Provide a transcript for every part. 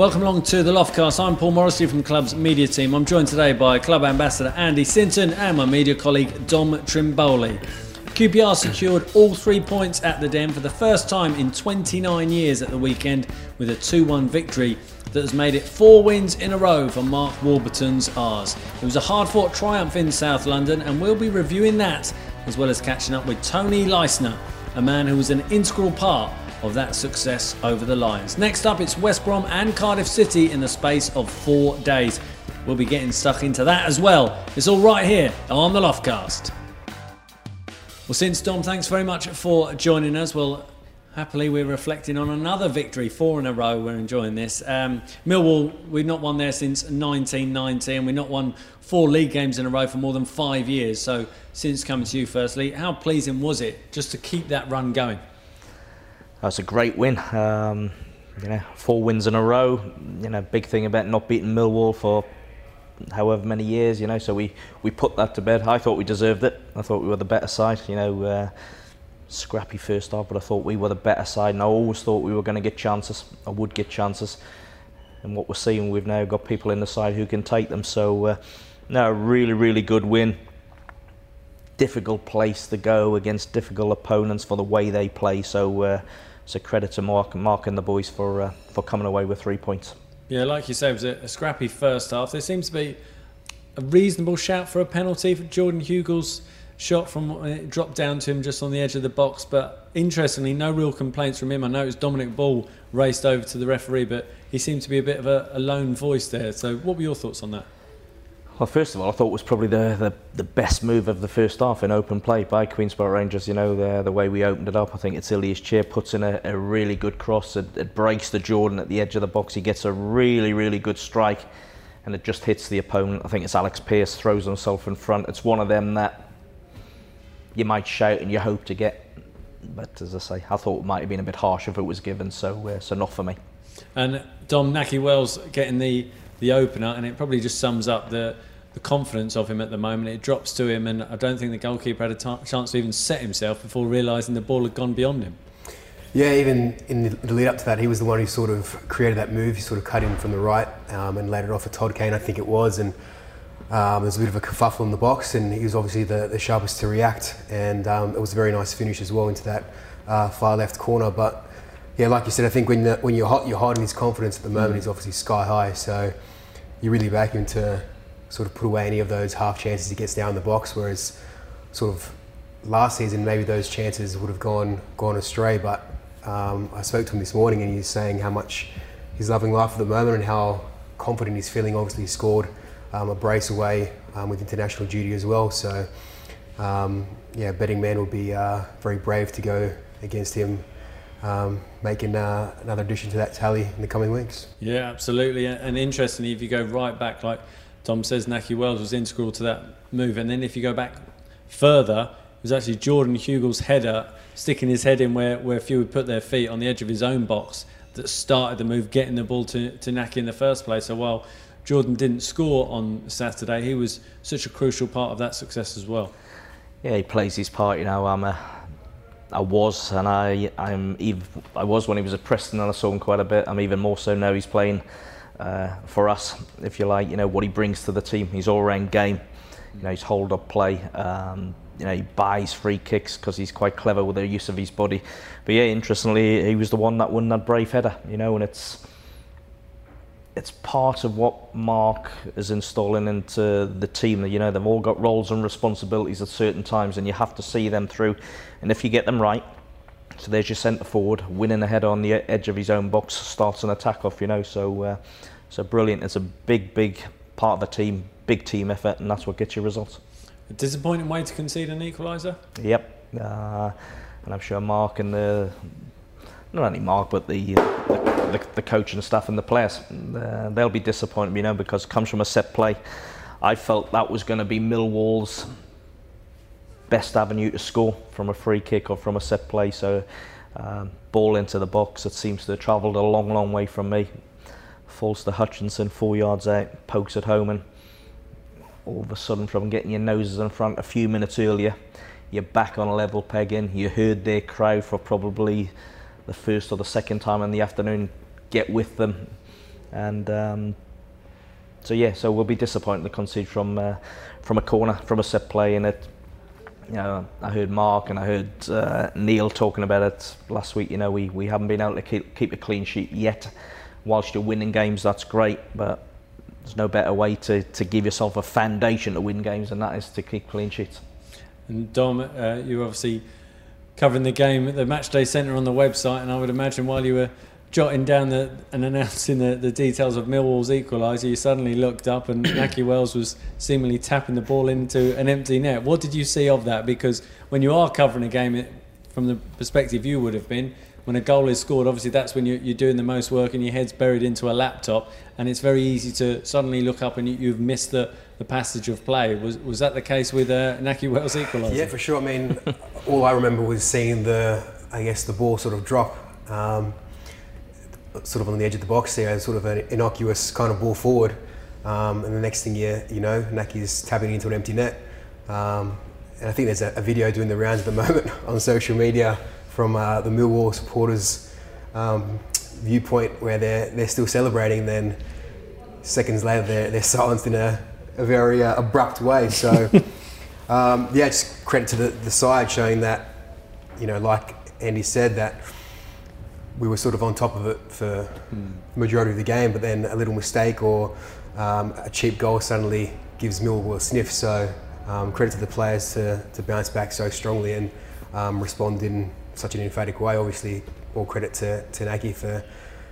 Welcome along to the Loftcast. I'm Paul Morrissey from club's media team. I'm joined today by club ambassador Andy Sinton and my media colleague Dom Trimboli. QPR secured all three points at the Den for the first time in 29 years at the weekend with a 2 1 victory that has made it four wins in a row for Mark Warburton's R's. It was a hard fought triumph in South London, and we'll be reviewing that as well as catching up with Tony Leistner, a man who was an integral part of that success over the Lions. Next up, it's West Brom and Cardiff City in the space of four days. We'll be getting stuck into that as well. It's all right here on the Loftcast. Well, since Dom, thanks very much for joining us. Well, happily we're reflecting on another victory, four in a row. We're enjoying this. Um, Millwall, we've not won there since 1990, and we've not won four league games in a row for more than five years. So, since coming to you, firstly, how pleasing was it just to keep that run going? That's a great win. Um, you know, four wins in a row. You know, big thing about not beating Millwall for however many years. You know, so we we put that to bed. I thought we deserved it. I thought we were the better side. You know, uh, scrappy first half, but I thought we were the better side, and I always thought we were going to get chances. I would get chances. And what we're seeing, we've now got people in the side who can take them. So, uh, no, really, really good win difficult place to go against difficult opponents for the way they play. So uh, so credit to Mark, Mark and the boys for uh, for coming away with three points. Yeah, like you say, it was a, a scrappy first half. There seems to be a reasonable shout for a penalty for Jordan Hugill's shot from uh, it dropped down to him just on the edge of the box. But interestingly, no real complaints from him. I know it was Dominic Ball raced over to the referee, but he seemed to be a bit of a, a lone voice there. So, what were your thoughts on that? Well, first of all, I thought it was probably the, the, the best move of the first half in open play by Queen's Park Rangers. You know, the, the way we opened it up. I think it's Ilias Chair puts in a, a really good cross. It, it breaks the Jordan at the edge of the box. He gets a really, really good strike and it just hits the opponent. I think it's Alex Pearce throws himself in front. It's one of them that you might shout and you hope to get. But as I say, I thought it might have been a bit harsh if it was given, so uh, so not for me. And Dom Nahki Wells getting the, the opener, and it probably just sums up the the confidence of him at the moment. It drops to him, and I don't think the goalkeeper had a t- chance to even set himself before realising the ball had gone beyond him. Yeah, even in the lead up to that, he was the one who sort of created that move. He sort of cut in from the right um, and laid it off at Todd Kane, I think it was, and um, there was a bit of a kerfuffle in the box, and he was obviously the, the sharpest to react. And um, it was a very nice finish as well into that uh, far left corner. But yeah, like you said, I think when the, when you're hot, you're hot, and his confidence at the moment mm. is obviously sky high. So you really back him to sort of put away any of those half chances he gets down the box. Whereas, sort of last season, maybe those chances would have gone gone astray. But um, I spoke to him this morning, and he's saying how much he's loving life at the moment and how confident he's feeling. Obviously, he scored um, a brace away um, with international duty as well. So, um, yeah, betting man would be uh, very brave to go against him. Um, making uh, another addition to that tally in the coming weeks. Yeah, absolutely. And interestingly, if you go right back, like Tom says Nahki Wells was integral to that move. And then if you go back further, it was actually Jordan Hugill's header sticking his head in where, where few would put their feet on the edge of his own box that started the move, getting the ball to, to Nahki in the first place. So while Jordan didn't score on Saturday, he was such a crucial part of that success as well. Yeah, he plays his part. You know, I'm a, I was, and I, I'm I was when he was at Preston, and I saw him quite a bit. I'm even more so now. He's playing uh, for us, if you like, you know, what he brings to the team, his all-round game, you know, his hold-up play, um, you know, he buys free kicks because he's quite clever with the use of his body. But yeah, interestingly, he was the one that won that brave header, you know, and it's it's part of what Mark is installing into the team. You know, they've all got roles and responsibilities at certain times, and you have to see them through. And if you get them right, so there's your centre forward winning a header on the edge of his own box, starts an attack off. You know, so. Uh, so brilliant. It's a big, big part of the team, big team effort, and that's what gets you results. A disappointing way to concede an equaliser. Yep, uh, and I'm sure Mark and the not only Mark but the the, the coach and the staff and the players uh, they'll be disappointed, you know, because it comes from a set play. I felt that was going to be Millwall's best avenue to score from a free kick or from a set play. So um, ball into the box. It seems to have travelled a long, long way from me falls to Hutchinson, four yards out, pokes at home, and all of a sudden, from getting your noses in front a few minutes earlier, you're back on a level pegging. You heard their crowd for probably the first or the second time in the afternoon get with them. and um, so yeah, so we'll be disappointed to concede from uh, from a corner, from a set play, and it. You know, I heard Mark and I heard uh, Neil talking about it last week. You know, we, we haven't been able to keep, keep a clean sheet yet. Whilst you're winning games, that's great, but there's no better way to, to give yourself a foundation to win games, and that is to keep clean sheets. And Dom, uh, you obviously covering the game at the Matchday Centre on the website, and I would imagine while you were jotting down the, and announcing the, the details of Millwall's equaliser, you suddenly looked up and Nahki Wells was seemingly tapping the ball into an empty net. What did you see of that? Because when you are covering a game, it, from the perspective you would have been, when a goal is scored, obviously that's when you're, doing the most work and your head's buried into a laptop, and it's very easy to suddenly look up and you, have missed the, the passage of play. Was was that the case with uh, Nahki Wells equaliser? Yeah, for sure. I mean, all I remember was seeing the, I guess, the ball sort of drop. Um, sort of on the edge of the box there, sort of an innocuous kind of ball forward. Um, and the next thing you, you know, Nahki's tapping into an empty net. Um, and I think there's a, a, video doing the rounds at the moment on social media from uh, the Millwall supporters' um, viewpoint where they're, they're still celebrating. Then seconds later, they're, they're silenced in a, a very uh, abrupt way. So, um, yeah, just credit to the, the side showing that, you know, like Andy said, that we were sort of on top of it for mm. the majority of the game, but then a little mistake or um, a cheap goal suddenly gives Millwall a sniff. So um, credit to the players to, to bounce back so strongly and um, respond in such an emphatic way. Obviously, all credit to, to Nahki for,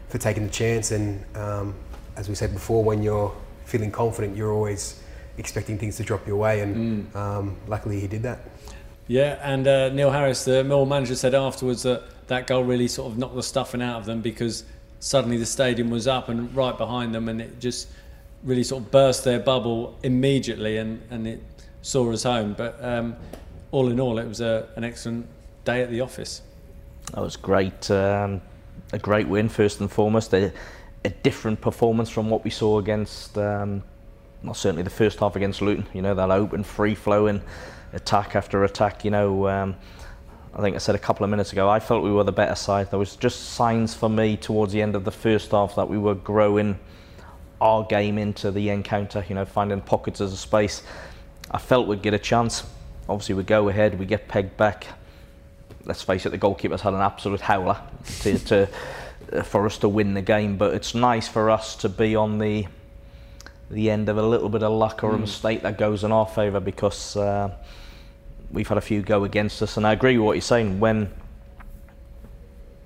for taking the chance. And um, as we said before, when you're feeling confident, you're always expecting things to drop your way. And mm. luckily, he did that. Yeah, and uh, Neil Harris, the Mill manager, said afterwards that that goal really sort of knocked the stuffing out of them because suddenly the stadium was up and right behind them, and it just really sort of burst their bubble immediately, and, and it saw us home. But um, all in all, it was a, an excellent day at the office. That was great. Um, a great win, first and foremost. A, a different performance from what we saw against, um, well, certainly the first half against Luton. You know, that open, free flowing attack after attack. You know, um, I think I said a couple of minutes ago, I felt we were the better side. There was just signs for me towards the end of the first half that we were growing our game into the encounter, you know, finding pockets of space. I felt we'd get a chance. Obviously, we go ahead, we get pegged back. Let's face it, the goalkeeper's had an absolute howler to, to uh, for us to win the game. But it's nice for us to be on the the end of a little bit of luck or mm. a mistake that goes in our favour because uh, we've had a few go against us. And I agree with what you're saying. When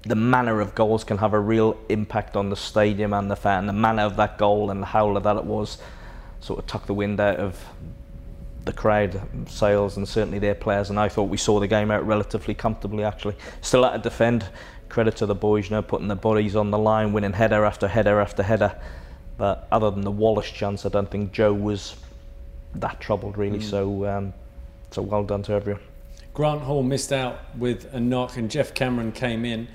the manner of goals can have a real impact on the stadium and the fan, the manner of that goal and the howler that it was sort of tuck the wind out of the crowd, sails, and certainly their players. And I thought we saw the game out relatively comfortably, actually. Still had to defend. Credit to the boys, you know, putting their bodies on the line, winning header after header after header. But other than the Wallace chance, I don't think Joe was that troubled really. Mm. So, um, so well done to everyone. Grant Hall missed out with a knock, and Geoff Cameron came in.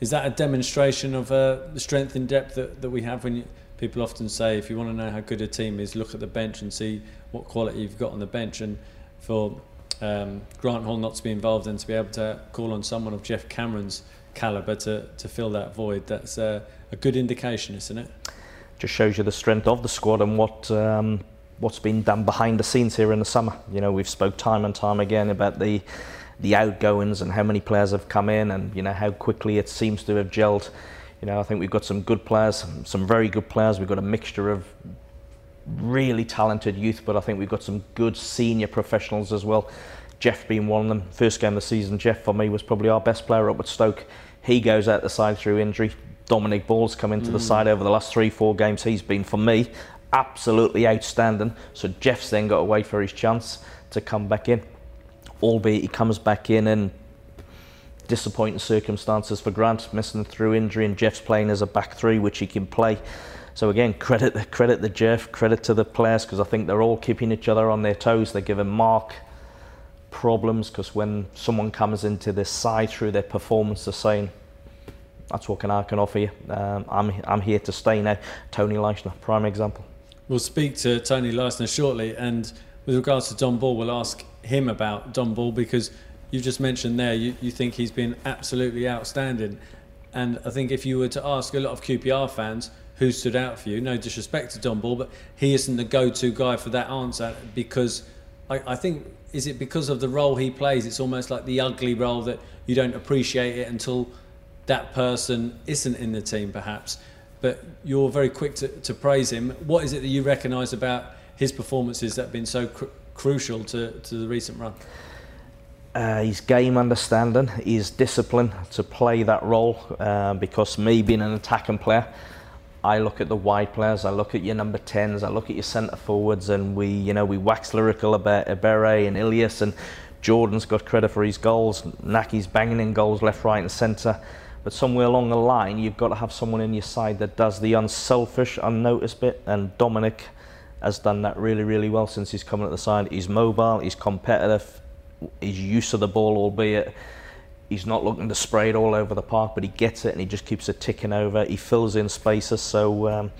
Is that a demonstration of uh, the strength and depth that, that we have? When you, people often say, if you want to know how good a team is, look at the bench and see what quality you've got on the bench. And for um, Grant Hall not to be involved and to be able to call on someone of Geoff Cameron's calibre to, to fill that void, that's a, a good indication, isn't it? just shows you the strength of the squad and what um, what's been done behind the scenes here in the summer. You know, we've spoke time and time again about the the outgoings and how many players have come in and you know how quickly it seems to have gelled. You know, I think we've got some good players, some very good players. We've got a mixture of really talented youth, but I think we've got some good senior professionals as well. Geoff being one of them. First game of the season, Geoff for me was probably our best player up at Stoke. He goes out the side through injury. Dominic Ball's come into mm. the side over the last three, four games. He's been, for me, absolutely outstanding. So Geoff's then got to wait for his chance to come back in. Albeit he comes back in in disappointing circumstances for Grant, missing through injury, and Geoff's playing as a back three, which he can play. So again, credit credit the Geoff, credit to the players because I think they're all keeping each other on their toes. They're giving Mark problems because when someone comes into this side through their performance, they're saying that's what can I can offer you. Um, I'm, I'm here to stay now. Tony Leistner, prime example. We'll speak to Tony Leistner shortly, and with regards to Dom Ball, we'll ask him about Dom Ball because you just mentioned there you, you think he's been absolutely outstanding. And I think if you were to ask a lot of QPR fans who stood out for you. No disrespect to Dom Ball, but he isn't the go-to guy for that answer because I, I think is it because of the role he plays? It's almost like the ugly role that you don't appreciate it until that person isn't in the team, perhaps. But you're very quick to, to praise him. What is it that you recognise about his performances that have been so cr- crucial to, to the recent run? Uh, his game understanding, his discipline to play that role. Uh, because me being an attacking player, I look at the wide players, I look at your number 10s, I look at your centre forwards, and we, you know, we wax lyrical about Ebere and Ilias, and Jordan's got credit for his goals. Nahki's banging in goals left, right, and centre. But somewhere along the line, you've got to have someone in your side that does the unselfish, unnoticed bit, and Dominic has done that really, really well since he's come at the side. He's mobile, he's competitive, he's used to the ball, albeit he's not looking to spray it all over the park, but he gets it and he just keeps it ticking over. He fills in spaces. So, um,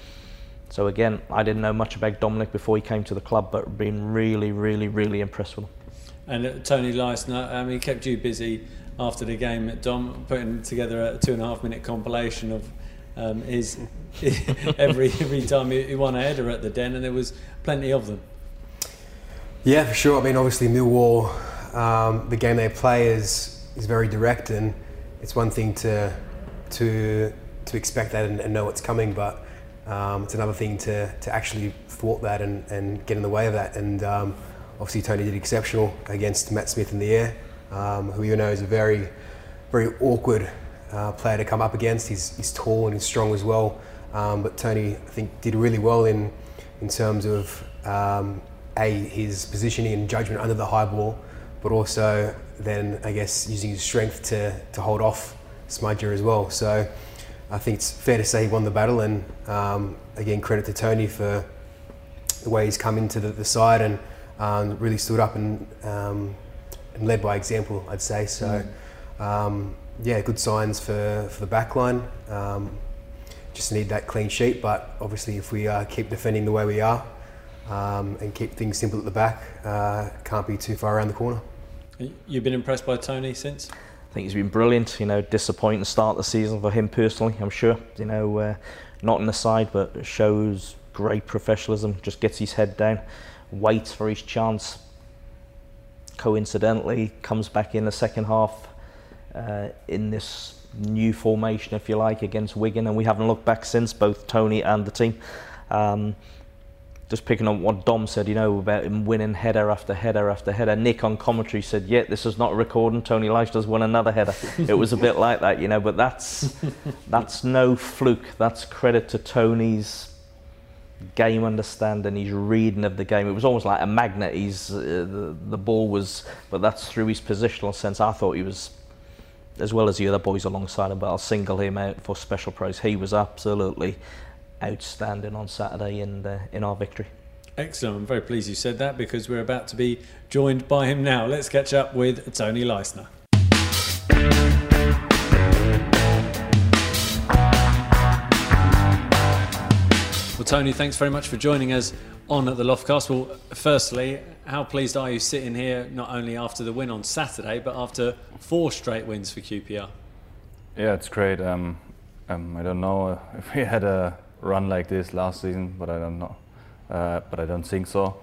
so again, I didn't know much about Dominic before he came to the club, but been really, really, really impressed with him. And uh, Tony Leistner, um, he kept you busy after the game at Dom, putting together a two and a half minute compilation of um, his every every time he, he won a header at the Den, and there was plenty of them. Yeah, for sure. I mean, obviously Millwall, um, the game they play is is very direct, and it's one thing to to to expect that and, and know what's coming, but um, it's another thing to, to actually thwart that and, and get in the way of that. And um, obviously Tony did exceptional against Matt Smith in the air, um, who you know is a very very awkward uh, player to come up against. He's, he's tall and he's strong as well. Um, but Tony, I think, did really well in in terms of um, a his positioning and judgment under the high ball, but also then I guess using his strength to, to hold off Smudger as well. So I think it's fair to say he won the battle, and um, again credit to Tony for the way he's come into the, the side and um, really stood up and, um, and led by example. I'd say so. Mm. yeah, good signs for, for the back line. Um, just need that clean sheet, but obviously if we uh, keep defending the way we are um, and keep things simple at the back, uh, can't be too far around the corner. You've been impressed by Tony since? I think he's been brilliant. You know, disappointing start the season for him personally. I'm sure. You know, uh, not in the side, but shows great professionalism. Just gets his head down, waits for his chance. Coincidentally, comes back in the second half uh, in this new formation, if you like, against Wigan, and we haven't looked back since. Both Tony and the team. Um, just picking up what Dom said, you know, about him winning header after header after header. Nick on commentary said, "Yeah, this is not a recording. Tony Leistner's won another header." it was a bit like that, you know, but that's that's no fluke. That's credit to Tony's game understanding, his reading of the game. It was almost like a magnet. He's uh, the, the ball was, but that's through his positional sense. I thought he was. As well as the other boys alongside him, but I'll single him out for special praise. He was absolutely outstanding on Saturday in the, in our victory. Excellent. I'm very pleased you said that because we're about to be joined by him now. Let's catch up with Tony Leistner. Well, Tony, thanks very much for joining us on at the Loftcast. Well, firstly, how pleased are you sitting here not only after the win on Saturday, but after four straight wins for QPR? Yeah, it's great. Um, um, I don't know if we had a run like this last season, but I don't know. Uh, but I don't think so.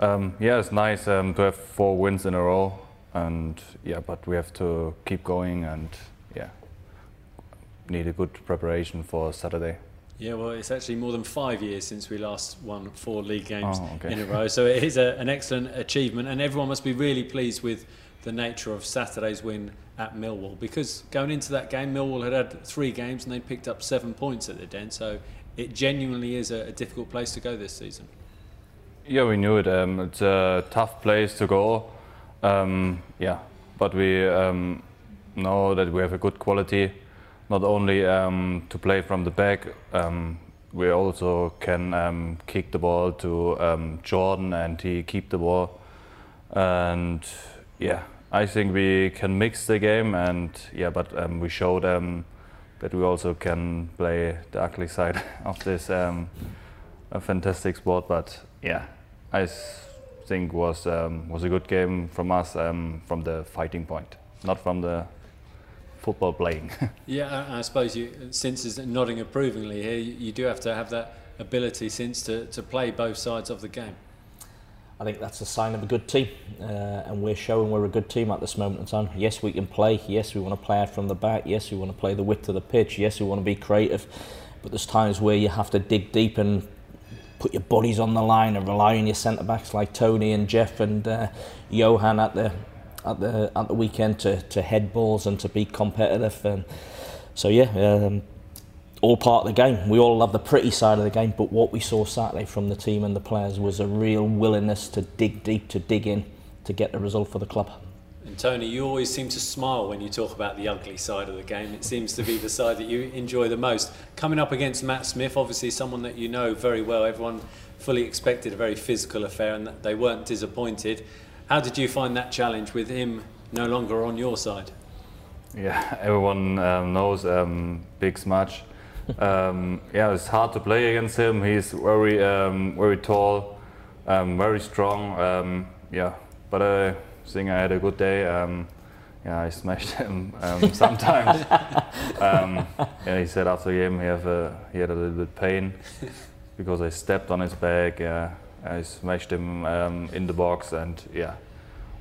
Um, yeah, it's nice um, to have four wins in a row, and yeah, but we have to keep going, and yeah, need a good preparation for Saturday. Yeah, well, it's actually more than five years since we last won four league games oh, okay. in a row, so it is a, an excellent achievement, and everyone must be really pleased with the nature of Saturday's win at Millwall because going into that game, Millwall had had three games and they picked up seven points at the Den, so it genuinely is a, a, difficult place to go this season. Yeah, we knew it. Um, it's a tough place to go. Um, yeah, but we um, know that we have a good quality, not only um, to play from the back. Um, we also can um, kick the ball to Jordan and he keep the ball. And yeah, I think we can mix the game. And yeah, but we showed but we also can play the ugly side of this um, a fantastic sport. But yeah, I think was um, was a good game from us um, from the fighting point, not from the football playing. yeah, I, I, suppose you, since is nodding approvingly here, you, you, do have to have that ability since to, to play both sides of the game. I think that's a sign of a good team, uh, and we're showing we're a good team at this moment in time. Yes, we can play. Yes, we want to play from the back. Yes, we want to play the width of the pitch. Yes, we want to be creative. But there's times where you have to dig deep and put your bodies on the line and rely on your centre backs like Tony and Geoff and uh, Johan at the at the at the weekend to, to head balls and to be competitive. And so yeah, um, all part of the game. We all love the pretty side of the game, but what we saw Saturday from the team and the players was a real willingness to dig deep, to dig in, to get the result for the club. And Tony, you always seem to smile when you talk about the ugly side of the game. It seems to be the side that you enjoy the most. Coming up against Matt Smith, obviously someone that you know very well. Everyone fully expected a very physical affair, and they weren't disappointed. How did you find that challenge with him no longer on your side? Yeah, everyone um, knows um, Big Smudge um, yeah, it's hard to play against him. He's very, um, very tall, um, very strong. Um, yeah, but I think I had a good day. Um, yeah, I smashed him um, sometimes. yeah, he said after the game he, have a, he had a little bit pain because I stepped on his back. Yeah, I smashed him in the box, and yeah,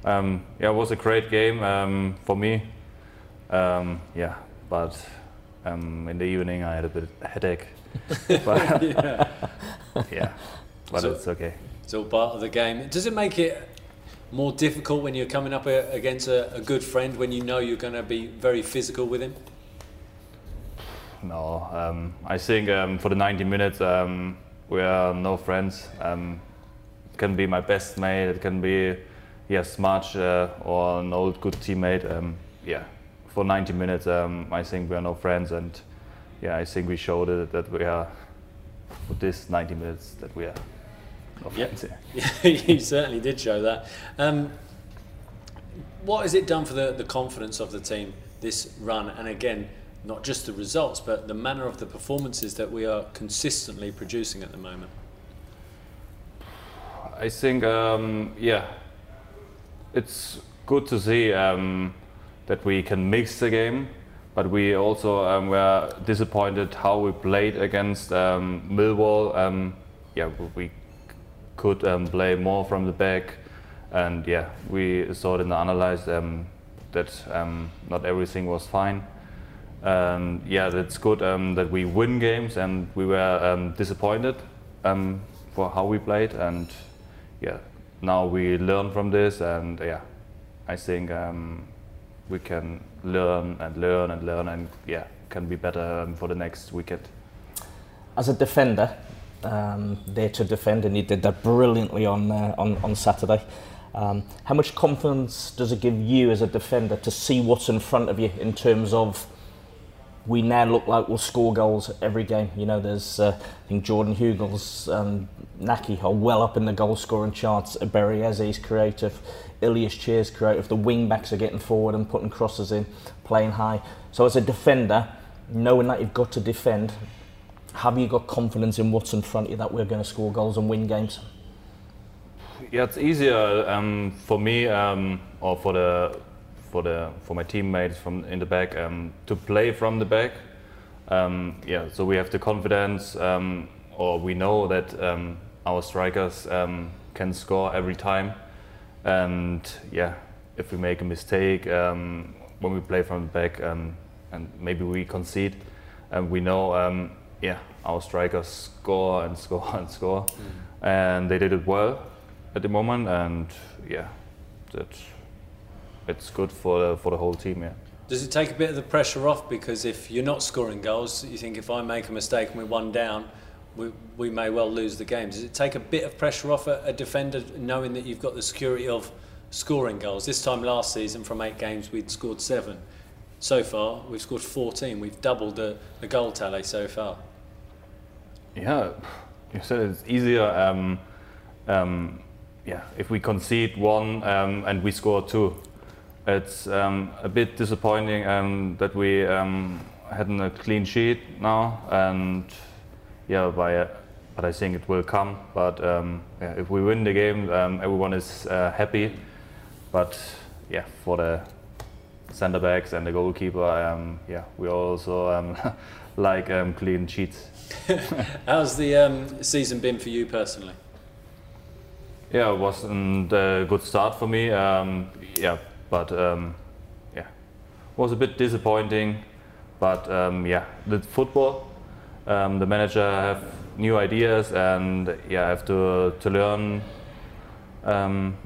yeah, it was a great game for me. yeah, but um, in the evening, I had a bit of headache. but, yeah. yeah, but so, it's okay. It's all part of the game. Does it make it more difficult when you're coming up against a, a good friend when you know you're going to be very physical with him? No, um, I think um, for the 90 minutes um, we are no friends. Um, it can be my best mate. It can be yes, March uh, or an old good teammate. Um, yeah, for 90 minutes, um, I think we are no friends, and yeah, I think we showed it that we are for this 90 minutes that we are no friends. Yeah, you certainly did show that. Um, what has it done for the, the confidence of the team this run? And again, not just the results, but the manner of the performances that we are consistently producing at the moment. I think, um, yeah, it's good to see. Um, that we can mix the game, but we also um, were disappointed how we played against um, Millwall. Um, yeah, we could um, play more from the back, and yeah, we saw it and analyzed um, that um, not everything was fine. Yeah, that's good that we win games, and we were disappointed for how we played, and yeah, now we learn from this, and yeah, I think we can learn and learn and learn and yeah, can be better um, for the next weekend. As a defender, um, there to defend, and you did that brilliantly on uh, on, on Saturday. Um, how much confidence does it give you as a defender to see what's in front of you in terms of we now look like we'll score goals every game. You know, there's uh, I think Jordan Hugill, um, Nahki are well up in the goal scoring charts. Eberezi's creative. Ilias Chair's creative. The wing backs are getting forward and putting crosses in, playing high. So as a defender, knowing that you've got to defend, have you got confidence in what's in front of you that we're going to score goals and win games? Yeah, it's easier um, for me um, or for the for the for my teammates from in the back um, to play from the back. Um, yeah, so we have the confidence, um, or we know that um, our strikers can score every time. And yeah, if we make a mistake um, when we play from the back um, and maybe we concede, and we know, um, yeah, our strikers score and score and score, mm. and they did it well at the moment, and yeah, that it's good for the, for the whole team. Yeah. Does it take a bit of the pressure off because if you're not scoring goals, you think if I make a mistake and we're one down, we, we may well lose the game. Does it take a bit of pressure off a, a defender knowing that you've got the security of scoring goals? This time last season, from eight games, we'd scored seven. So far, we've scored 14. We've doubled the, the goal tally so far. Yeah, you said it's easier. Um, um, yeah, if we concede one um, and we score two, it's um, a bit disappointing um, that we um, had a clean sheet now and yeah, by, uh, but I think it will come. But um, yeah, if we win the game, um, everyone is uh, happy. But yeah, for the centre backs and the goalkeeper. Um, yeah, we also um, like um, clean sheets. How's the um, season been for you personally? Yeah, it wasn't a good start for me. Um, yeah, but um, yeah, was a bit disappointing. But um, yeah, the football, um, the manager have new ideas, and yeah, I have to to learn um,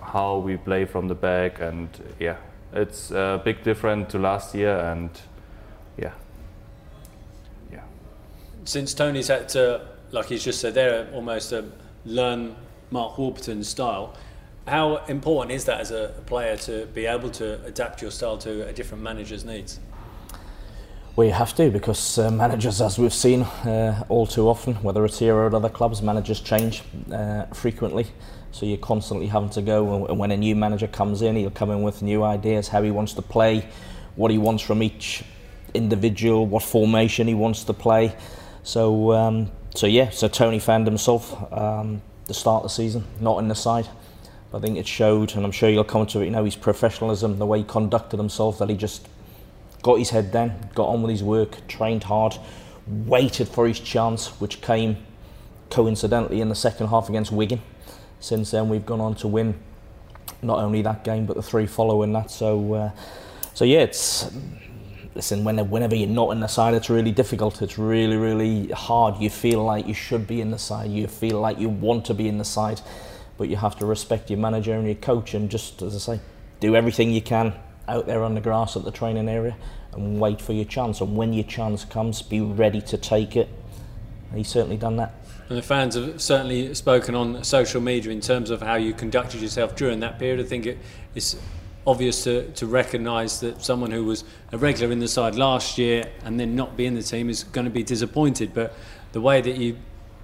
how we play from the back, and yeah, it's a big difference to last year, and yeah, yeah. Since Tony's had to, like he's just said there, almost uh, learn Mark Warburton's style. How important is that as a player to be able to adapt your style to a different manager's needs? You have to because uh, managers, as we've seen uh, all too often, whether it's here or at other clubs, managers change uh, frequently. So you're constantly having to go. And when a new manager comes in, he'll come in with new ideas, how he wants to play, what he wants from each individual, what formation he wants to play. So, um, so yeah. So Tony found himself um, the start of the season, not in the side. I think it showed, and I'm sure you'll come to it. You know, his professionalism, the way he conducted himself, that he just got his head down, got on with his work, trained hard, waited for his chance, which came coincidentally in the second half against Wigan. Since then, we've gone on to win not only that game but the three following that. So, uh, so yeah, it's listen. Whenever you're not in the side, it's really difficult. It's really, really hard. You feel like you should be in the side. You feel like you want to be in the side, but you have to respect your manager and your coach, and just as I say, do everything you can out there on the grass at the training area and wait for your chance. And when your chance comes, be ready to take it. He's certainly done that. And the fans have certainly spoken on social media in terms of how you conducted yourself during that period. I think it is obvious to, to recognise that someone who was a regular in the side last year and then not be in the team is going to be disappointed. But the way that you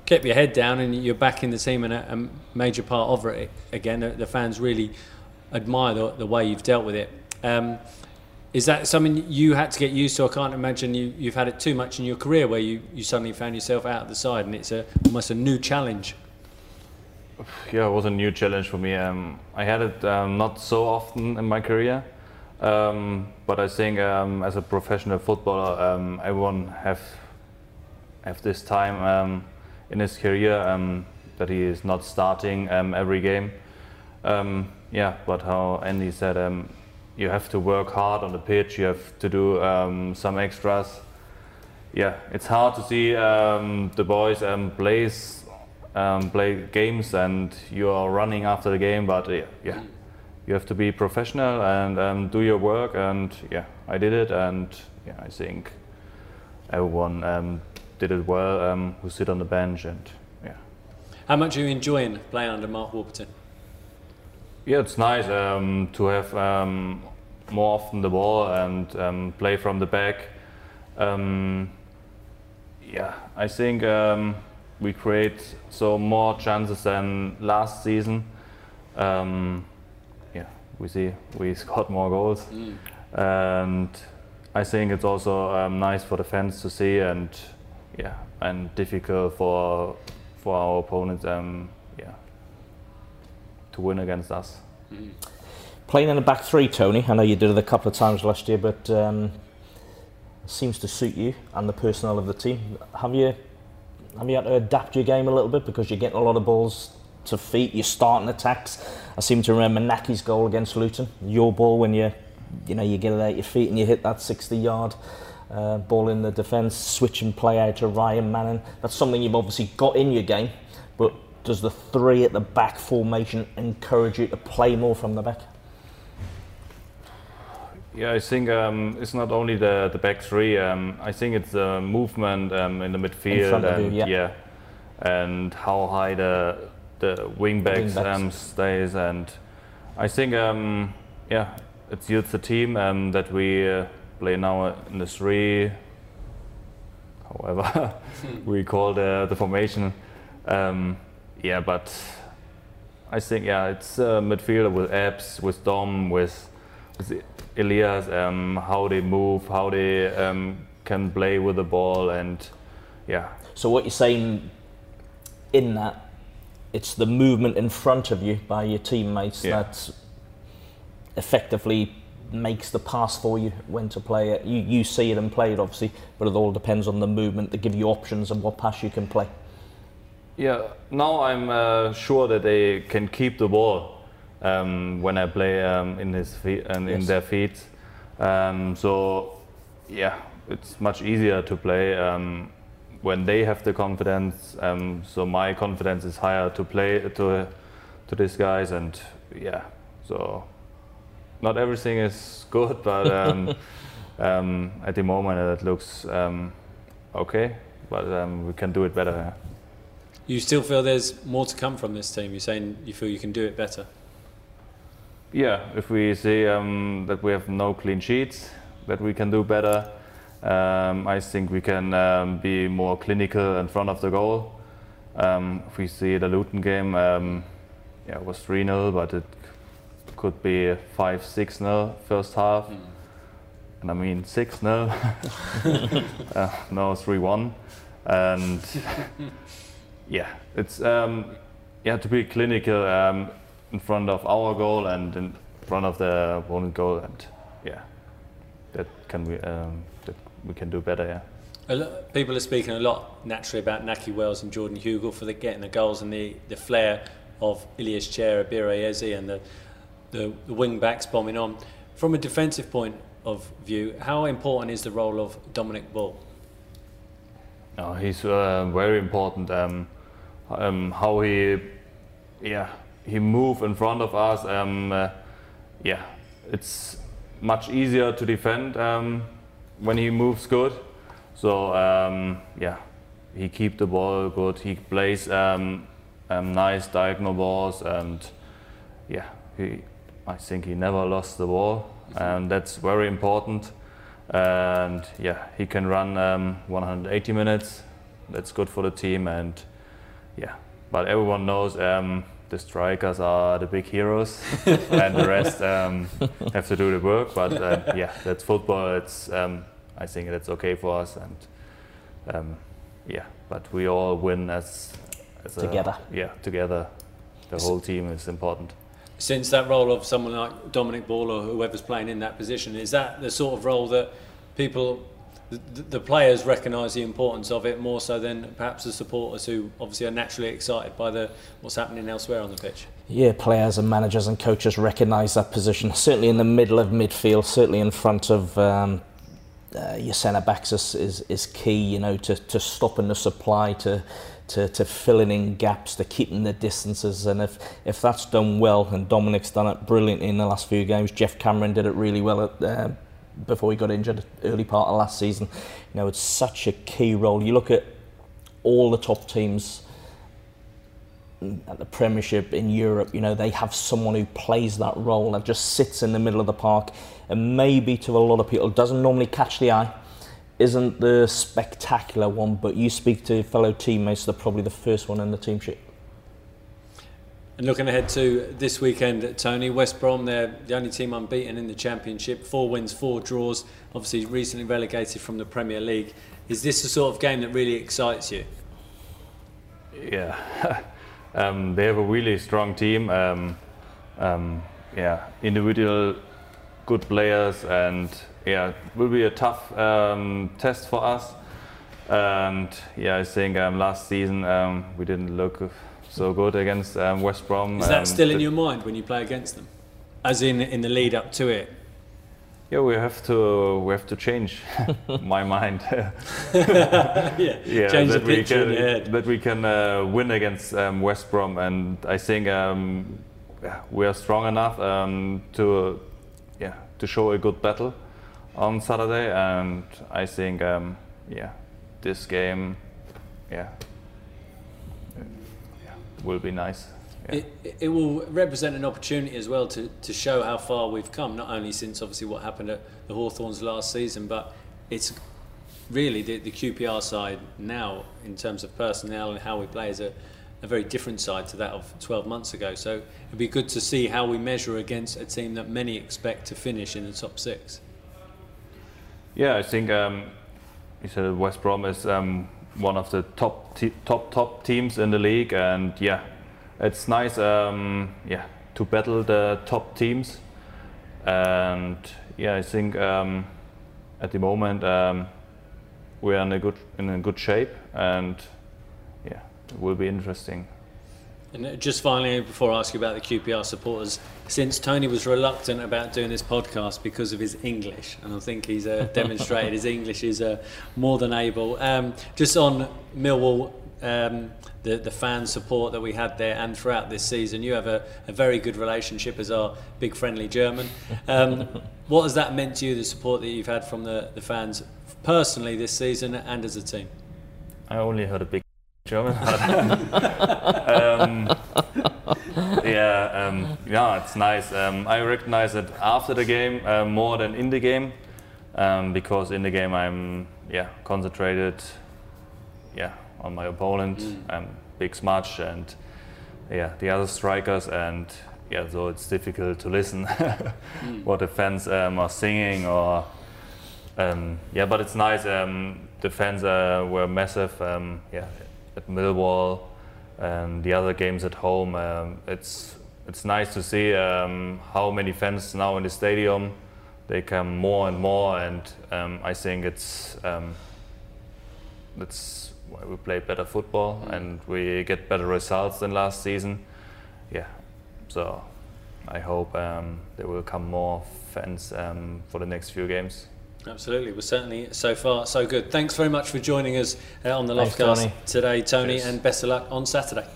kept your head down and you're back in the team and a, a major part of it again, the, the fans really admire the, the way you've dealt with it. Um, is that something you had to get used to? I can't imagine you, you've had it too much in your career where you, you suddenly found yourself out of the side and it's a, almost a new challenge. Yeah, it was a new challenge for me. Um, I had it um, not so often in my career, um, but I think um, as a professional footballer, um, everyone have have this time um, in his career that he is not starting every game. yeah, but how Andy said, you have to work hard on the pitch. You have to do um, some extras. Yeah, it's hard to see um, the boys um, plays, um, play games, and you are running after the game. But uh, yeah, you have to be professional and um, do your work. And yeah, I did it, and yeah, I think everyone um, did it well. who sit on the bench and yeah. How much are you enjoying playing under Mark Warburton? Yeah, it's nice um, to have um, more often the ball and um, play from the back. Um, yeah, I think um, we create so more chances than last season. Um, yeah, we see we scored more goals, mm. and I think it's also nice for the fans to see and yeah, and difficult for for our opponents. To win against us. Mm. Playing in a back three, Tony. I know you did it a couple of times last year, but um, seems to suit you and the personnel of the team. Have you have you had to adapt your game a little bit because you're getting a lot of balls to feet, you're starting attacks. I seem to remember Nahki's goal against Luton. Your ball when you you know you get it at your feet and you hit that 60 yard uh, ball in the defence, switch and play out to Ryan Manning. That's something you've obviously got in your game, but does the three at the back formation encourage you to play more from the back? Yeah, I think um, it's not only the, the back three. Um, I think it's the movement um, in the midfield and you, yeah. yeah. and how high the the wing backs, wing um, stays. And I think um, yeah, it suits the team um, that we uh, play now in the three. However, we call the the formation. Yeah, but I think yeah, it's a midfielder with Epps, with Dom, with, with Ilias, um, how they move, how they um, can play with the ball, and yeah. So what you're saying in that, it's the movement in front of you by your teammates yeah. that's effectively makes the pass for you when to play it. You, you see it and play it, obviously, but it all depends on the movement to give you options and what pass you can play. Yeah, now I'm uh, sure that they can keep the ball um, when I play um, in his feet and in their feet. Um, so yeah, it's much easier to play um, when they have the confidence. Um, so my confidence is higher to play to to these guys, and yeah, so not everything is good, but um, um, at the moment it looks um, okay. But um, we can do it better. You still feel there's more to come from this team? You're saying you feel you can do it better? Yeah, if we see um, that we have no clean sheets, that we can do better. Um, I think we can um, be more clinical in front of the goal. Um, if we see the Luton game, um, yeah, it was 3 0, but it could be 5 6 0 first half. And I mean 6 0. uh, no, 3 1. And yeah, it's um, yeah to be clinical um, in front of our goal and in front of the opponent goal, and yeah, that can we um, that we can do better. Yeah. Lot, people are speaking a lot naturally about Nahki Wells and Jordan Hugill for the getting the goals and the, the flair of Ilias Chair, Ebere Eze and the, the, the wing backs bombing on. From a defensive point of view, how important is the role of Dominic Ball? No, he's uh, very important. Um, um, how he, yeah, he move in front of us. Um, uh, yeah, it's much easier to defend um, when he moves good. So um, yeah, he keep the ball good. He plays um, um, nice diagonal balls, and yeah, he. I think he never lost the ball, and that's very important and yeah, he can run um, 180 minutes. That's good for the team, and yeah, but everyone knows um, the strikers are the big heroes, and the rest um, have to do the work. But uh, yeah, that's football. It's um, I think that's okay for us, and um, yeah, but we all win as, as Together. A, yeah, together. The whole team is important. Since that role of someone like Dominic Ball or whoever's playing in that position, is that the sort of role that people, the, the players recognise the importance of it more so than perhaps the supporters who obviously are naturally excited by the what's happening elsewhere on the pitch? Yeah, players and managers and coaches recognise that position. Certainly in the middle of midfield, certainly in front of um, uh, your centre backs is, is, is key. You know, to, to stopping the supply, to, to to filling in gaps, to keeping the distances. And if if that's done well, and Dominic's done it brilliantly in the last few games, Geoff Cameron did it really well at. Uh, before he got injured early part of last season you know it's such a key role you look at all the top teams at the Premiership in Europe, you know, they have someone who plays that role and just sits in the middle of the park and maybe to a lot of people doesn't normally catch the eye, isn't the spectacular one, but you speak to fellow teammates, they're probably the first one in the team sheet. And looking ahead to this weekend, Tony, West Brom, they're the only team unbeaten in the Championship. Four wins, four draws. Obviously, recently relegated from the Premier League. Is this the sort of game that really excites you? Yeah, um, they have a really strong team. Um, um, yeah, individual good players, and yeah, it will be a tough um, test for us. And yeah, I think um, last season um, we didn't look so good against um, West Brom. Is that Um, still in your mind when you play against them? As in in the lead up to it? Yeah, we have to we have to change my mind. yeah. yeah, Change the that we picture can, your head. that we can uh, win against um, West Brom, and I think um, we are strong enough um, to yeah to show a good battle on Saturday, and I think um, yeah this game yeah, yeah will be nice. Yeah. It, it will represent an opportunity as well to, to show how far we've come, not only since obviously what happened at the Hawthorns last season, but it's really the, the QPR side now in terms of personnel and how we play is a, a very different side to that of 12 months ago. So it'd be good to see how we measure against a team that many expect to finish in the top six. Yeah, I think um, you said West Brom is um, one of the top top top teams in the league, and yeah, it's nice. Um, yeah, to battle the top teams, and yeah, I think um, at the moment um, we are in a good in a good shape, and yeah, it will be interesting. And just finally, before I ask you about the QPR supporters, since Tony was reluctant about doing this podcast because of his English, and I think he's uh, demonstrated his English is uh, more than able. Um, just on Millwall, um, the, the fan support that we had there and throughout this season, you have a, a very good relationship as our big friendly German. Um, what has that meant to you, the support that you've had from the, the fans personally this season and as a team? I only heard a big German. um, yeah, um, yeah, it's nice. Um, I recognize it after the game uh, more than in the game um, because in the game I'm yeah concentrated, yeah, on my opponent, mm. um, big smash and yeah the other strikers and yeah so it's difficult to listen mm. what the fans um, are singing or yeah but it's nice. the fans uh, were massive. yeah at Millwall and the other games at home. Um, it's it's nice to see um, how many fans now in the stadium. They come more and more, and um, I think it's that's why we play better football mm. and we get better results than last season. Yeah, so I hope um, there will come more fans um, for the next few games. Absolutely. Well, certainly so far so good. Thanks very much for joining us uh, on the Loftcast today, Tony, and best of luck on Saturday.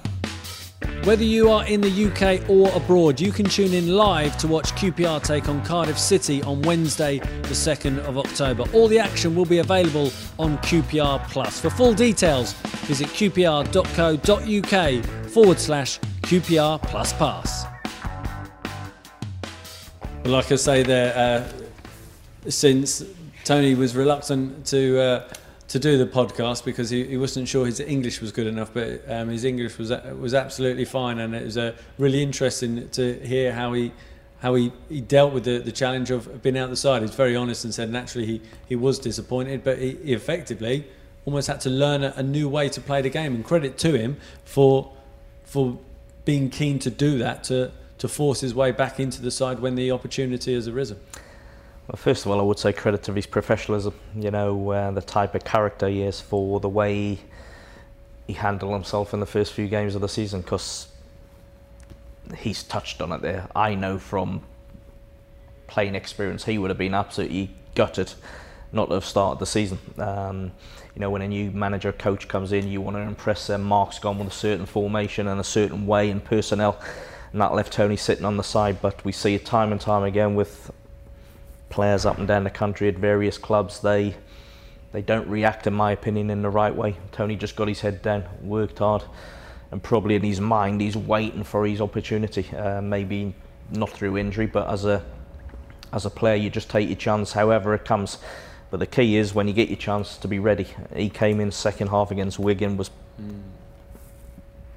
Whether you are in the UK or abroad, you can tune in live to watch QPR take on Cardiff City on Wednesday, the 2nd of October. All the action will be available on QPR Plus. For full details, visit qpr.co.uk forward slash QPR Plus Pass. like I say there, uh, since Tony was reluctant to uh, to do the podcast because he, he wasn't sure his English was good enough, but um, his English was was absolutely fine, and it was uh, really interesting to hear how he how he, he dealt with the, the challenge of being out the side. He's very honest and said naturally he, he was disappointed, but he, he effectively almost had to learn a, a, new way to play the game. And credit to him for for being keen to do that to to force his way back into the side when the opportunity has arisen. Well, first of all, I would say credit to his professionalism. You know, uh, the type of character he is for the way he handled himself in the first few games of the season. Because he's touched on it there. I know from playing experience, he would have been absolutely gutted not to have started the season. Um, you know, when a new manager coach comes in, you want to impress them. Mark's gone with a certain formation and a certain way and personnel, and that left Tony sitting on the side. But we see it time and time again with players up and down the country at various clubs, they they don't react, in my opinion, in the right way. Tony just got his head down, worked hard, and probably in his mind he's waiting for his opportunity. Uh, maybe not through injury, but as a as a player, you just take your chance, however it comes. But the key is when you get your chance to be ready. He came in second half against Wigan, was mm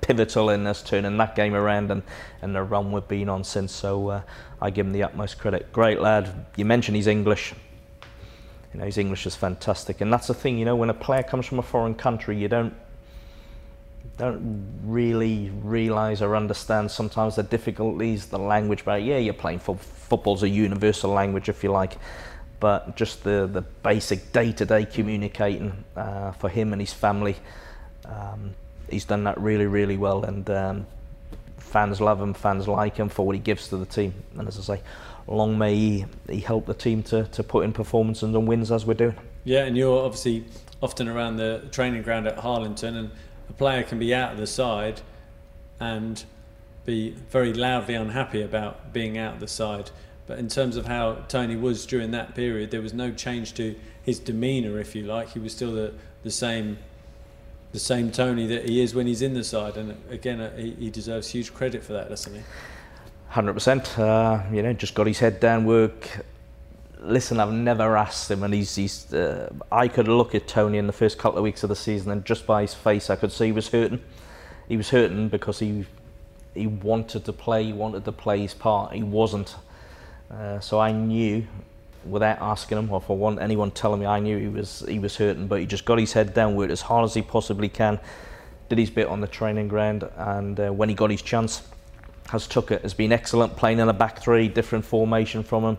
pivotal in us turning that game around and, and the run we've been on since. So uh, I give him the utmost credit. Great lad. You mentioned he's English. You know, his English is fantastic. And that's the thing, you know, when a player comes from a foreign country, you don't don't really realise or understand sometimes the difficulties, the language But Yeah, you're playing for football's a universal language, if you like, but just the, the basic day-to-day communicating uh, for him and his family, um, he's done that really, really well, and um, fans love him, fans like him for what he gives to the team. And as I say, long may he, he help the team to, to put in performances and wins as we're doing. Yeah, and you're obviously often around the training ground at Harlington, and a player can be out of the side and be very loudly unhappy about being out of the side. But in terms of how Tony was during that period, there was no change to his demeanour, if you like. He was still the, the same the same Tony that he is when he's in the side. And again, uh, he, he deserves huge credit for that, doesn't he? Hundred uh, percent. You know, just got his head down, work. Listen, I've never asked him, and he's. he's uh, I could look at Tony in the first couple of weeks of the season, and just by his face, I could see he was hurting. He was hurting because he he wanted to play. He wanted to play his part. He wasn't. Uh, so I knew without asking him or for one anyone telling me I knew he was he was hurting but he just got his head down worked as hard as he possibly can did his bit on the training ground and uh, when he got his chance has took it has been excellent playing in a back three different formation from him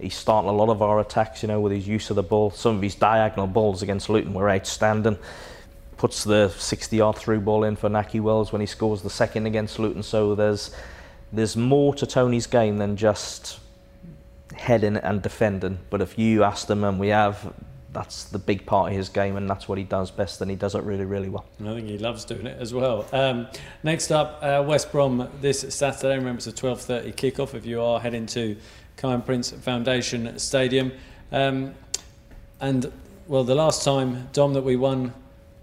he's starting a lot of our attacks, you know, with his use of the ball. Some of his diagonal balls against Luton were outstanding. Puts the 60-yard through ball in for Nahki Wells when he scores the second against Luton. So there's there's more to Tony's game than just heading and defending. But if you ask them, and we have, that's the big part of his game, and that's what he does best, and he does it really, really well. I think he loves doing it as well. Um, next up, uh, West Brom this Saturday. Remember, it's a 12:30 kickoff. If you are heading to Kiyan Prince Foundation Stadium, um, and well, the last time Dom that we won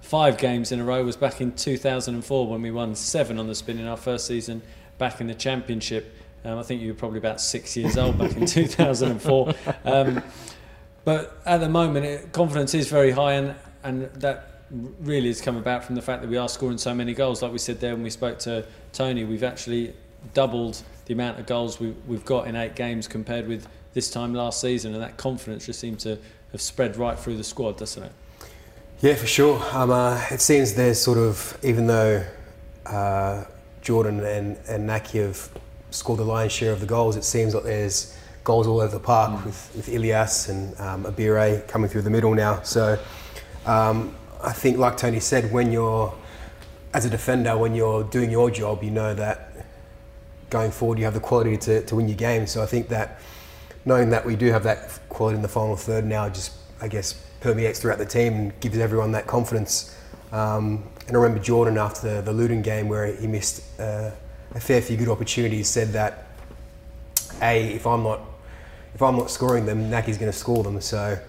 five games in a row was back in 2004 when we won seven on the spin in our first season back in the Championship. Um, I think you were probably about six years old back in 2004. Um, but at the moment, it, confidence is very high, and, and that really has come about from the fact that we are scoring so many goals. Like we said there when we spoke to Tony, we've actually doubled the amount of goals we, we've got in eight games compared with this time last season, and that confidence just seems to have spread right through the squad, doesn't it? Yeah, for sure. Um, uh, it seems there's sort of, even though uh, Jordan and, and Nahki have scored the lion's share of the goals, it seems like there's goals all over the park mm. with, with Ilias and um, Ebere coming through the middle now. So um, I think, like Tony said, when you're, as a defender, when you're doing your job, you know that going forward you have the quality to, to win your game. So I think that knowing that we do have that quality in the final third now just, I guess, permeates throughout the team and gives everyone that confidence. Um, and I remember Jordan after the, the Luton game where he missed uh, a fair few good opportunities said that a if I'm not if I'm not scoring them, Nahki's going to score them. So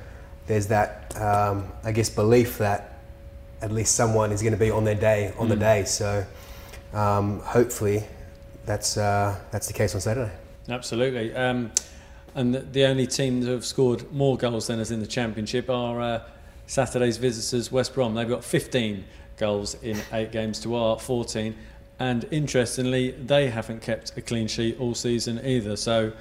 there's that um, I guess belief that at least someone is going to be on their day on mm. the day. So um, hopefully that's uh, that's the case on Saturday. Absolutely. Um, and the only team that have scored more goals than us in the championship are uh, Saturday's visitors, West Brom. They've got 15 goals in eight games to our 14. And interestingly, they haven't kept a clean sheet all season either. So,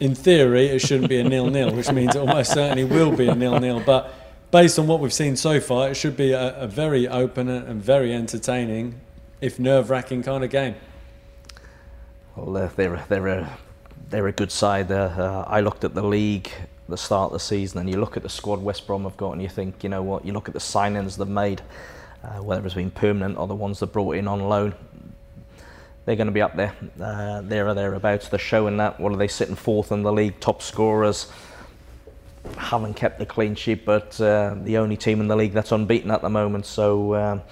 in theory, it shouldn't be a nil-nil, which means it almost certainly will be a nil-nil. But based on what we've seen so far, it should be a, a very open and very entertaining, if nerve-wracking kind of game. Well, they're they're a they're a good side. Uh, I looked at the league the start of the season, and you look at the squad West Brom have got, and you think, you know what? You look at the signings they've made uh, whether it's been permanent or the ones that brought in on loan. They're going to be up there, uh, there or thereabouts. They're showing that. What are they sitting fourth in the league? Top scorers. Haven't kept the clean sheet, but uh, the only team in the league that's unbeaten at the moment. So, um,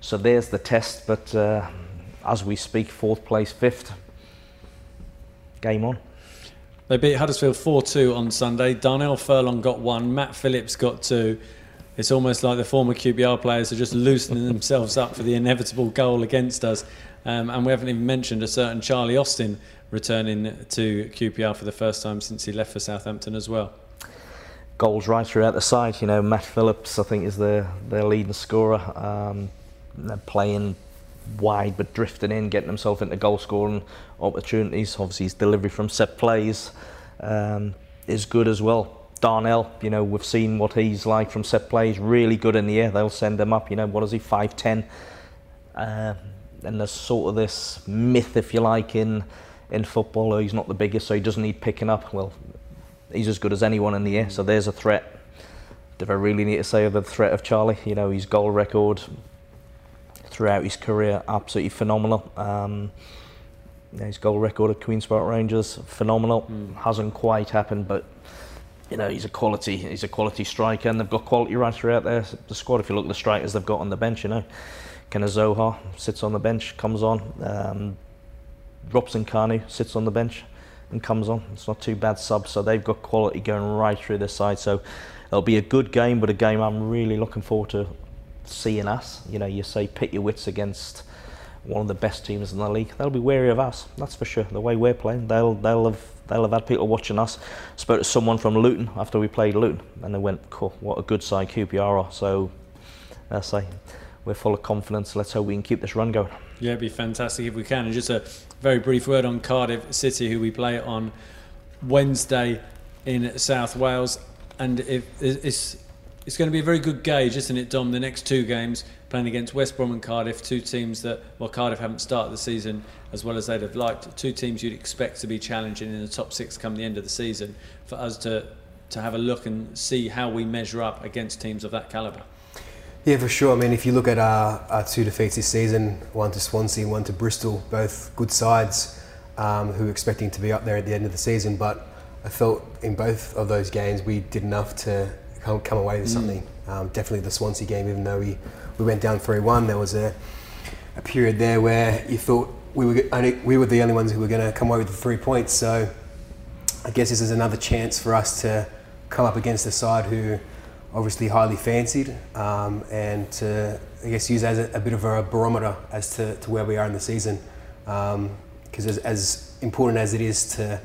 so there's the test. But uh, as we speak, fourth place, fifth. Game on. They beat Huddersfield 4 2 on Sunday. Darnell Furlong got one, Matt Phillips got two, it's almost like the former QPR players are just loosening themselves up for the inevitable goal against us. Um, and we haven't even mentioned a certain Charlie Austin returning to QPR for the first time since he left for Southampton as well. Goals right throughout the side. You know, Matt Phillips, I think, is their, their leading scorer. Um, they're playing wide but drifting in, getting himself into goal scoring opportunities. Obviously, his delivery from set plays um, is good as well. Darnell, you know, we've seen what he's like from set plays, really good in the air. They'll send him up, you know, what is he, 5'10? Uh, and there's sort of this myth, if you like, in, in football. Oh, he's not the biggest, so he doesn't need picking up. Well, he's as good as anyone in the air, so there's a threat. Do I really need to say the threat of Charlie? You know, his goal record throughout his career, absolutely phenomenal. Um, his goal record at Queen's Park Rangers, phenomenal. Mm. Hasn't quite happened, but you know, he's a quality, he's a quality striker, and they've got quality right throughout there. The squad, if you look at the strikers they've got on the bench, you know, Kenneth Zohore sits on the bench, comes on. Um, Robson Kanu sits on the bench and comes on. It's not too bad sub, so they've got quality going right through this side. So it'll be a good game, but a game I'm really looking forward to seeing us. You know, you say pit your wits against one of the best teams in the league. They'll be wary of us, that's for sure. The way we're playing, they'll they'll have they'll have had people watching us. Spoke to someone from Luton after we played Luton, and they went, "Cool, what a good side QPR are." So, I say, we're full of confidence. Let's hope we can keep this run going. Yeah, it'd be fantastic if we can. And just a very brief word on Cardiff City, who we play on Wednesday in South Wales, and if it's it's going to be a very good gauge, isn't it, Dom? The next two games playing against West Brom and Cardiff, two teams that, well, Cardiff haven't started the season as well as they'd have liked, two teams you'd expect to be challenging in the top six come the end of the season, for us to, to have a look and see how we measure up against teams of that calibre. Yeah, for sure. I mean, if you look at our, our two defeats this season, one to Swansea, one to Bristol, both good sides um, who were expecting to be up there at the end of the season, but I felt in both of those games we did enough to come, come away with mm. something. Um, definitely the Swansea game, even though we, we went down 3 1, there was a, a period there where you thought we were, only, we were the only ones who were going to come away with the three points. So I guess this is another chance for us to come up against a side who obviously highly fancied um, and to I guess use as a, a, bit of a barometer as to, to where we are in the season because um, as, as important as it is to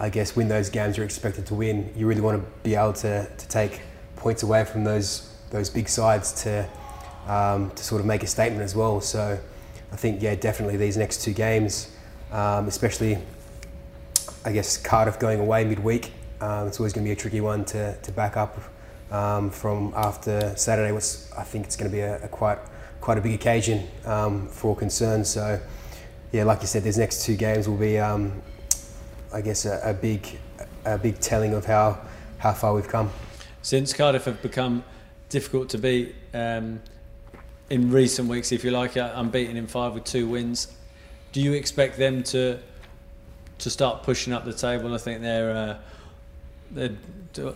I guess win those games you're expected to win. You really want to be able to, to take points away from those those big sides to um, to sort of make a statement as well. So I think yeah, definitely these next two games, um, especially I guess Cardiff going away midweek. Um, it's always going to be a tricky one to, to back up um, from after Saturday. Which I think it's going to be a, a quite quite a big occasion um, for concern. So yeah, like you said, these next two games will be I guess, a, a, big, a big telling of how, how far we've come. Since Cardiff have become difficult to beat um, in recent weeks, if you like, uh, unbeaten in five with two wins, do you expect them to to start pushing up the table? I think they're uh, they're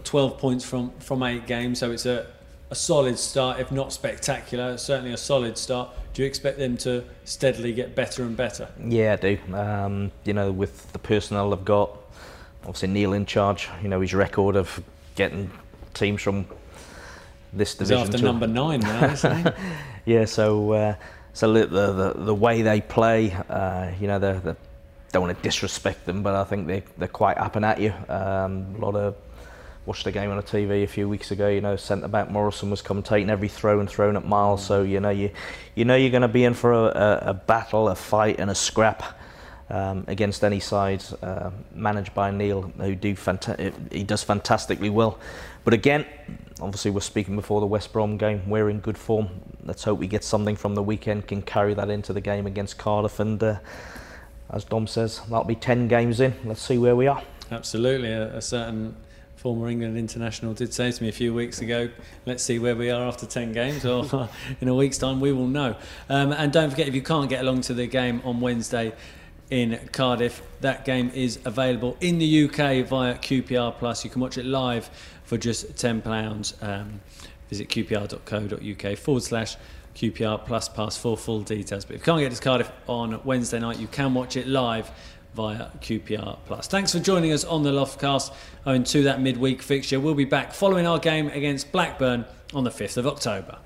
12 points from from eight games, so it's a a solid start, if not spectacular, certainly a solid start. Do you expect them to steadily get better and better? Yeah, I do. Um, you know, with the personnel they've got, obviously Neil in charge, you know, his record of getting teams from this division. He's after to, number nine now, isn't he? yeah, so uh, so the, the the way they play, uh, you know, they don't want to disrespect them, but I think they they're quite up and at you. Um, a lot of watched the game on the TV a few weeks ago. You know, centre back Morrison was commentating every throw and thrown at Miles. So you know you you know you're going to be in for a, a, a, battle, a fight, and a scrap. Um, against any side uh, managed by Neil, who do fanta- he does fantastically well. But again, obviously we're speaking before the West Brom game. We're in good form. Let's hope we get something from the weekend, can carry that into the game against Cardiff, and uh, as Dom says, that'll be ten games in. Let's see where we are. Absolutely, a, a certain former England international did say to me a few weeks ago, let's see where we are after 10 games, or in a week's time we will know. Um, and don't forget, if you can't get along to the game on Wednesday in Cardiff, that game is available in the UK via QPR Plus. You can watch it live for just £10. Um, visit qpr.co.uk forward slash QPR Plus Pass for full details. But if you can't get to Cardiff on Wednesday night, you can watch it live via QPR Plus. Thanks for joining us on the Loftcast owing to that midweek fixture. We'll be back following our game against Blackburn on the 5th of October.